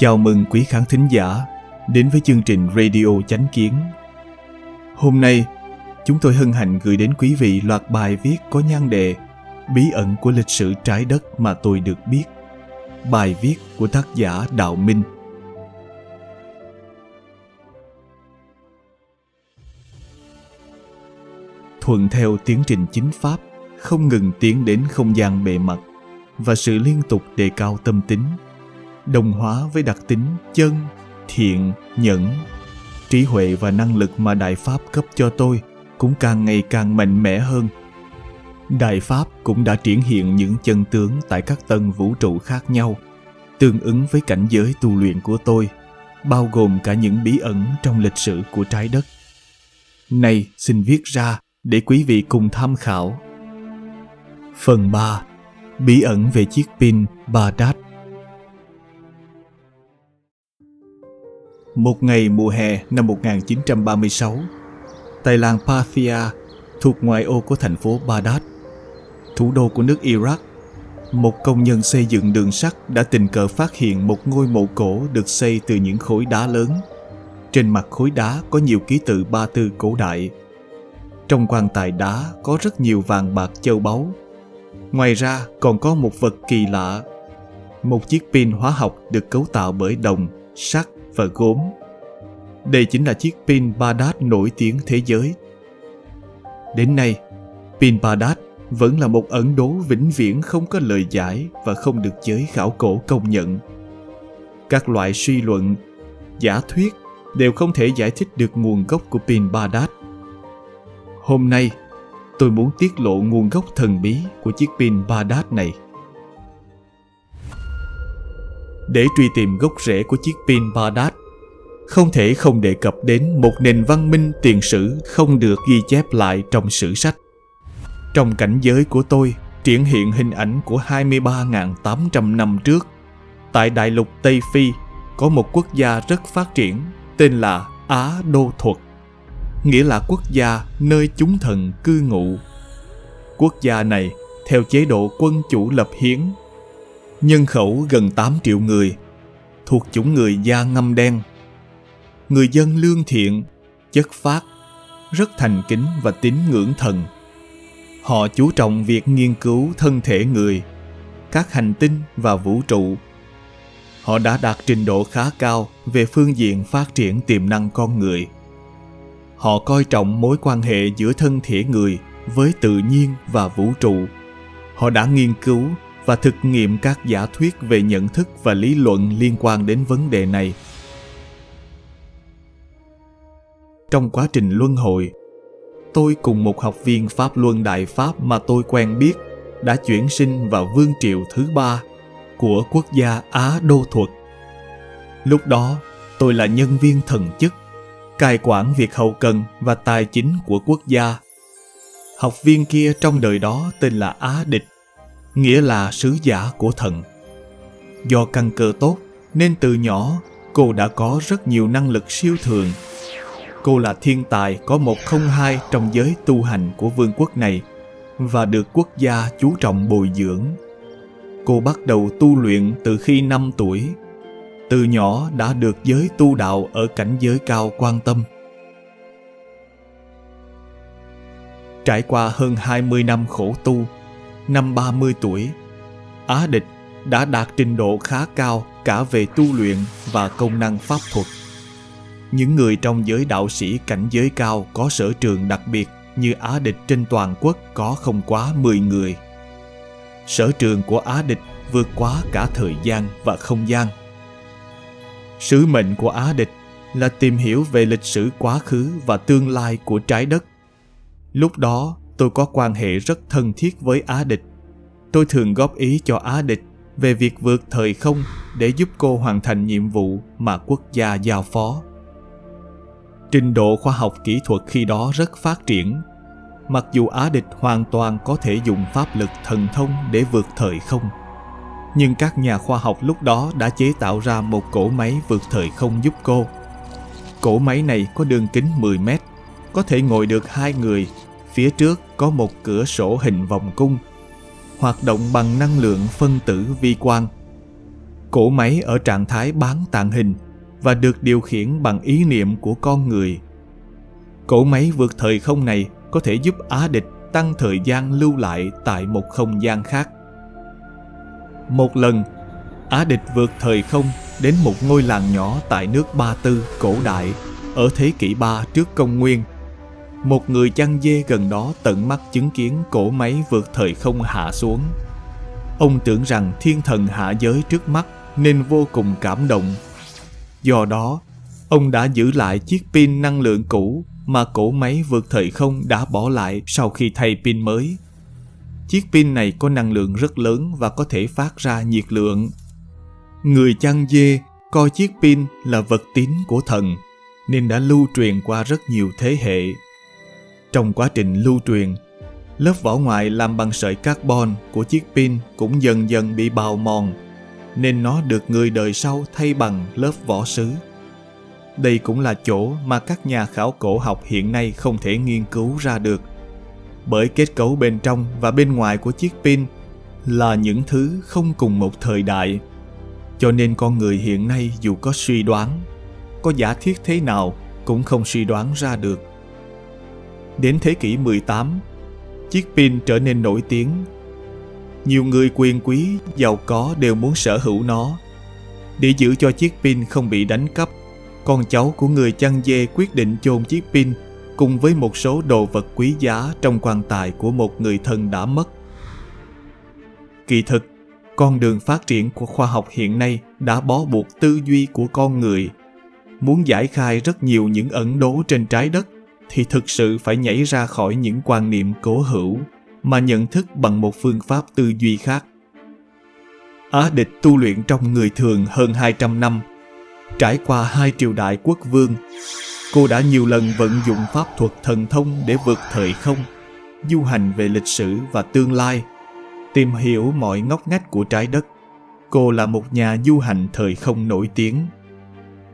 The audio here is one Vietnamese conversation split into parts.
Chào mừng quý khán thính giả đến với chương trình Radio Chánh Kiến. Hôm nay, chúng tôi hân hạnh gửi đến quý vị loạt bài viết có nhan đề Bí ẩn của lịch sử trái đất mà tôi được biết. Bài viết của tác giả Đạo Minh. Thuận theo tiến trình chính pháp, không ngừng tiến đến không gian bề mặt và sự liên tục đề cao tâm tính đồng hóa với đặc tính chân, thiện, nhẫn. Trí huệ và năng lực mà Đại Pháp cấp cho tôi cũng càng ngày càng mạnh mẽ hơn. Đại Pháp cũng đã triển hiện những chân tướng tại các tầng vũ trụ khác nhau, tương ứng với cảnh giới tu luyện của tôi, bao gồm cả những bí ẩn trong lịch sử của trái đất. Này xin viết ra để quý vị cùng tham khảo. Phần 3. Bí ẩn về chiếc pin Badat Một ngày mùa hè năm 1936, tại làng Pathia thuộc ngoại ô của thành phố Baghdad, thủ đô của nước Iraq, một công nhân xây dựng đường sắt đã tình cờ phát hiện một ngôi mộ cổ được xây từ những khối đá lớn. Trên mặt khối đá có nhiều ký tự ba tư cổ đại. Trong quan tài đá có rất nhiều vàng bạc châu báu. Ngoài ra còn có một vật kỳ lạ. Một chiếc pin hóa học được cấu tạo bởi đồng, sắt và gốm. Đây chính là chiếc pin Badat nổi tiếng thế giới. Đến nay, pin Badat vẫn là một ẩn đố vĩnh viễn không có lời giải và không được giới khảo cổ công nhận. Các loại suy luận, giả thuyết đều không thể giải thích được nguồn gốc của pin Badat. Hôm nay, tôi muốn tiết lộ nguồn gốc thần bí của chiếc pin Badat này. Để truy tìm gốc rễ của chiếc pin Baghdad, không thể không đề cập đến một nền văn minh tiền sử không được ghi chép lại trong sử sách. Trong cảnh giới của tôi, triển hiện hình ảnh của 23.800 năm trước. Tại đại lục Tây Phi, có một quốc gia rất phát triển tên là Á Đô Thuật, nghĩa là quốc gia nơi chúng thần cư ngụ. Quốc gia này theo chế độ quân chủ lập hiến nhân khẩu gần 8 triệu người, thuộc chủng người da ngâm đen. Người dân lương thiện, chất phát, rất thành kính và tín ngưỡng thần. Họ chú trọng việc nghiên cứu thân thể người, các hành tinh và vũ trụ. Họ đã đạt trình độ khá cao về phương diện phát triển tiềm năng con người. Họ coi trọng mối quan hệ giữa thân thể người với tự nhiên và vũ trụ. Họ đã nghiên cứu và thực nghiệm các giả thuyết về nhận thức và lý luận liên quan đến vấn đề này. Trong quá trình luân hồi, tôi cùng một học viên pháp luân đại pháp mà tôi quen biết đã chuyển sinh vào vương triều thứ ba của quốc gia á đô thuật. Lúc đó, tôi là nhân viên thần chức, cai quản việc hậu cần và tài chính của quốc gia. Học viên kia trong đời đó tên là á địch nghĩa là sứ giả của thần. Do căn cơ tốt nên từ nhỏ cô đã có rất nhiều năng lực siêu thường. Cô là thiên tài có một không hai trong giới tu hành của vương quốc này và được quốc gia chú trọng bồi dưỡng. Cô bắt đầu tu luyện từ khi 5 tuổi. Từ nhỏ đã được giới tu đạo ở cảnh giới cao quan tâm. Trải qua hơn 20 năm khổ tu, năm 30 tuổi, Á Địch đã đạt trình độ khá cao cả về tu luyện và công năng pháp thuật. Những người trong giới đạo sĩ cảnh giới cao có sở trường đặc biệt như Á Địch trên toàn quốc có không quá 10 người. Sở trường của Á Địch vượt quá cả thời gian và không gian. Sứ mệnh của Á Địch là tìm hiểu về lịch sử quá khứ và tương lai của trái đất. Lúc đó, tôi có quan hệ rất thân thiết với Á Địch. Tôi thường góp ý cho Á Địch về việc vượt thời không để giúp cô hoàn thành nhiệm vụ mà quốc gia giao phó. Trình độ khoa học kỹ thuật khi đó rất phát triển. Mặc dù Á Địch hoàn toàn có thể dùng pháp lực thần thông để vượt thời không, nhưng các nhà khoa học lúc đó đã chế tạo ra một cỗ máy vượt thời không giúp cô. Cỗ máy này có đường kính 10 mét, có thể ngồi được hai người Phía trước có một cửa sổ hình vòng cung, hoạt động bằng năng lượng phân tử vi quang. Cỗ máy ở trạng thái bán tàng hình và được điều khiển bằng ý niệm của con người. Cỗ máy vượt thời không này có thể giúp Á địch tăng thời gian lưu lại tại một không gian khác. Một lần, Á địch vượt thời không đến một ngôi làng nhỏ tại nước Ba Tư cổ đại ở thế kỷ 3 trước công nguyên. Một người chăn dê gần đó tận mắt chứng kiến cỗ máy vượt thời không hạ xuống. Ông tưởng rằng thiên thần hạ giới trước mắt nên vô cùng cảm động. Do đó, ông đã giữ lại chiếc pin năng lượng cũ mà cỗ máy vượt thời không đã bỏ lại sau khi thay pin mới. Chiếc pin này có năng lượng rất lớn và có thể phát ra nhiệt lượng. Người chăn dê coi chiếc pin là vật tín của thần nên đã lưu truyền qua rất nhiều thế hệ. Trong quá trình lưu truyền, lớp vỏ ngoài làm bằng sợi carbon của chiếc pin cũng dần dần bị bào mòn nên nó được người đời sau thay bằng lớp vỏ sứ. Đây cũng là chỗ mà các nhà khảo cổ học hiện nay không thể nghiên cứu ra được. Bởi kết cấu bên trong và bên ngoài của chiếc pin là những thứ không cùng một thời đại. Cho nên con người hiện nay dù có suy đoán, có giả thiết thế nào cũng không suy đoán ra được. Đến thế kỷ 18, chiếc pin trở nên nổi tiếng. Nhiều người quyền quý, giàu có đều muốn sở hữu nó. Để giữ cho chiếc pin không bị đánh cắp, con cháu của người chăn dê quyết định chôn chiếc pin cùng với một số đồ vật quý giá trong quan tài của một người thân đã mất. Kỳ thực, con đường phát triển của khoa học hiện nay đã bó buộc tư duy của con người. Muốn giải khai rất nhiều những ẩn đố trên trái đất thì thực sự phải nhảy ra khỏi những quan niệm cố hữu mà nhận thức bằng một phương pháp tư duy khác. Á địch tu luyện trong người thường hơn 200 năm Trải qua hai triều đại quốc vương, cô đã nhiều lần vận dụng pháp thuật thần thông để vượt thời không, du hành về lịch sử và tương lai, tìm hiểu mọi ngóc ngách của trái đất. Cô là một nhà du hành thời không nổi tiếng.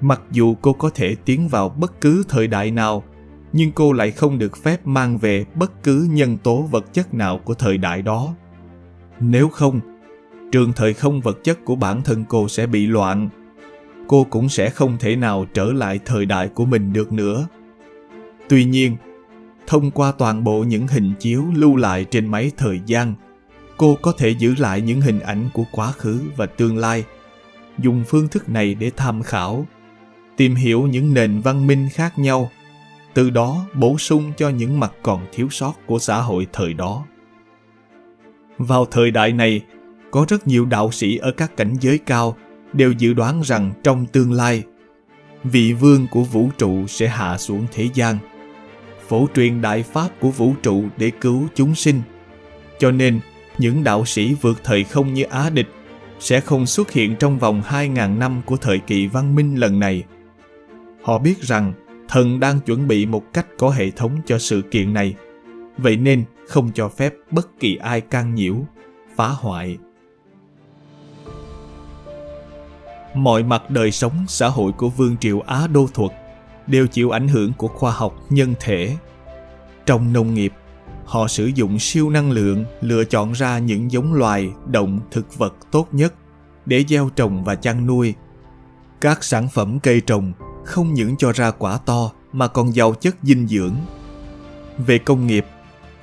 Mặc dù cô có thể tiến vào bất cứ thời đại nào, nhưng cô lại không được phép mang về bất cứ nhân tố vật chất nào của thời đại đó. Nếu không, trường thời không vật chất của bản thân cô sẽ bị loạn cô cũng sẽ không thể nào trở lại thời đại của mình được nữa. Tuy nhiên, thông qua toàn bộ những hình chiếu lưu lại trên máy thời gian, cô có thể giữ lại những hình ảnh của quá khứ và tương lai. Dùng phương thức này để tham khảo, tìm hiểu những nền văn minh khác nhau, từ đó bổ sung cho những mặt còn thiếu sót của xã hội thời đó. Vào thời đại này, có rất nhiều đạo sĩ ở các cảnh giới cao đều dự đoán rằng trong tương lai, vị vương của vũ trụ sẽ hạ xuống thế gian, phổ truyền đại pháp của vũ trụ để cứu chúng sinh. Cho nên, những đạo sĩ vượt thời không như Á Địch sẽ không xuất hiện trong vòng 2.000 năm của thời kỳ văn minh lần này. Họ biết rằng thần đang chuẩn bị một cách có hệ thống cho sự kiện này, vậy nên không cho phép bất kỳ ai can nhiễu, phá hoại mọi mặt đời sống xã hội của vương triều Á Đô Thuật đều chịu ảnh hưởng của khoa học nhân thể. Trong nông nghiệp, họ sử dụng siêu năng lượng lựa chọn ra những giống loài, động, thực vật tốt nhất để gieo trồng và chăn nuôi. Các sản phẩm cây trồng không những cho ra quả to mà còn giàu chất dinh dưỡng. Về công nghiệp,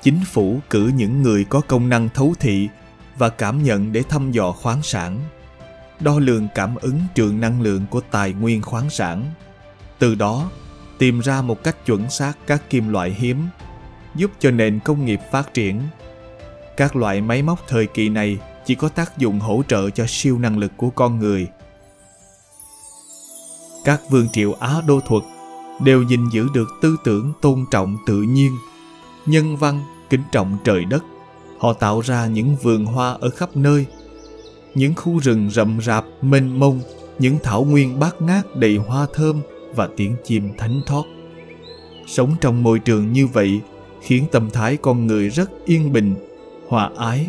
chính phủ cử những người có công năng thấu thị và cảm nhận để thăm dò khoáng sản đo lường cảm ứng trường năng lượng của tài nguyên khoáng sản. Từ đó, tìm ra một cách chuẩn xác các kim loại hiếm, giúp cho nền công nghiệp phát triển. Các loại máy móc thời kỳ này chỉ có tác dụng hỗ trợ cho siêu năng lực của con người. Các vương triệu Á Đô thuật đều gìn giữ được tư tưởng tôn trọng tự nhiên, nhân văn, kính trọng trời đất. Họ tạo ra những vườn hoa ở khắp nơi những khu rừng rậm rạp mênh mông những thảo nguyên bát ngát đầy hoa thơm và tiếng chim thánh thót. Sống trong môi trường như vậy khiến tâm thái con người rất yên bình hòa ái.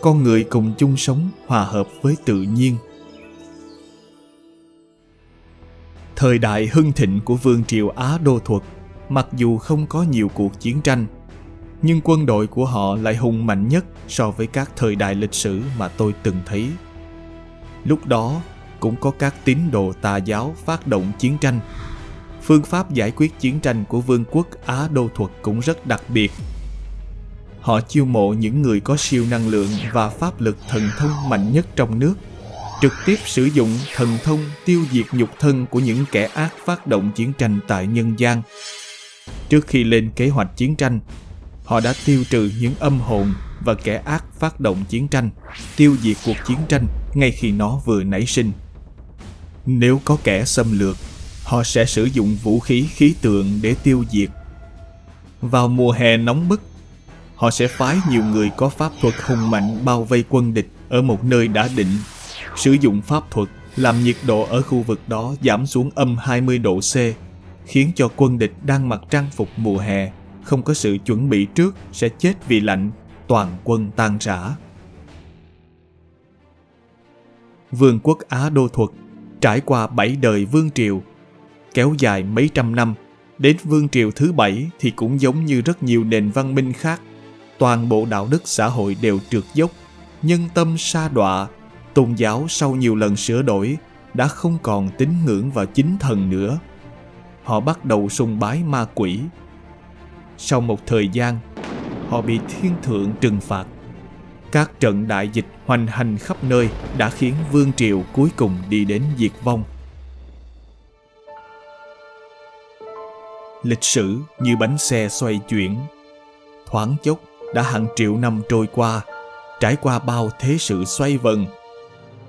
Con người cùng chung sống hòa hợp với tự nhiên. Thời đại hưng thịnh của vương triều á đô thuật mặc dù không có nhiều cuộc chiến tranh nhưng quân đội của họ lại hùng mạnh nhất so với các thời đại lịch sử mà tôi từng thấy. Lúc đó, cũng có các tín đồ tà giáo phát động chiến tranh. Phương pháp giải quyết chiến tranh của vương quốc Á Đô Thuật cũng rất đặc biệt. Họ chiêu mộ những người có siêu năng lượng và pháp lực thần thông mạnh nhất trong nước, trực tiếp sử dụng thần thông tiêu diệt nhục thân của những kẻ ác phát động chiến tranh tại nhân gian. Trước khi lên kế hoạch chiến tranh, họ đã tiêu trừ những âm hồn và kẻ ác phát động chiến tranh, tiêu diệt cuộc chiến tranh ngay khi nó vừa nảy sinh. Nếu có kẻ xâm lược, họ sẽ sử dụng vũ khí khí tượng để tiêu diệt. Vào mùa hè nóng bức, họ sẽ phái nhiều người có pháp thuật hùng mạnh bao vây quân địch ở một nơi đã định, sử dụng pháp thuật làm nhiệt độ ở khu vực đó giảm xuống âm 20 độ C, khiến cho quân địch đang mặc trang phục mùa hè không có sự chuẩn bị trước sẽ chết vì lạnh, toàn quân tan rã. Vương quốc Á Đô Thuật trải qua bảy đời vương triều, kéo dài mấy trăm năm, đến vương triều thứ bảy thì cũng giống như rất nhiều nền văn minh khác. Toàn bộ đạo đức xã hội đều trượt dốc, nhân tâm sa đọa, tôn giáo sau nhiều lần sửa đổi đã không còn tín ngưỡng vào chính thần nữa. Họ bắt đầu sùng bái ma quỷ. Sau một thời gian, họ bị thiên thượng trừng phạt các trận đại dịch hoành hành khắp nơi đã khiến vương triều cuối cùng đi đến diệt vong. Lịch sử như bánh xe xoay chuyển. Thoáng chốc đã hàng triệu năm trôi qua, trải qua bao thế sự xoay vần.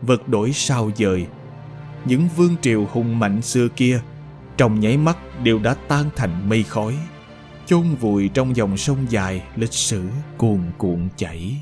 Vật đổi sao dời. Những vương triều hùng mạnh xưa kia, trong nháy mắt đều đã tan thành mây khói, chôn vùi trong dòng sông dài lịch sử cuồn cuộn chảy.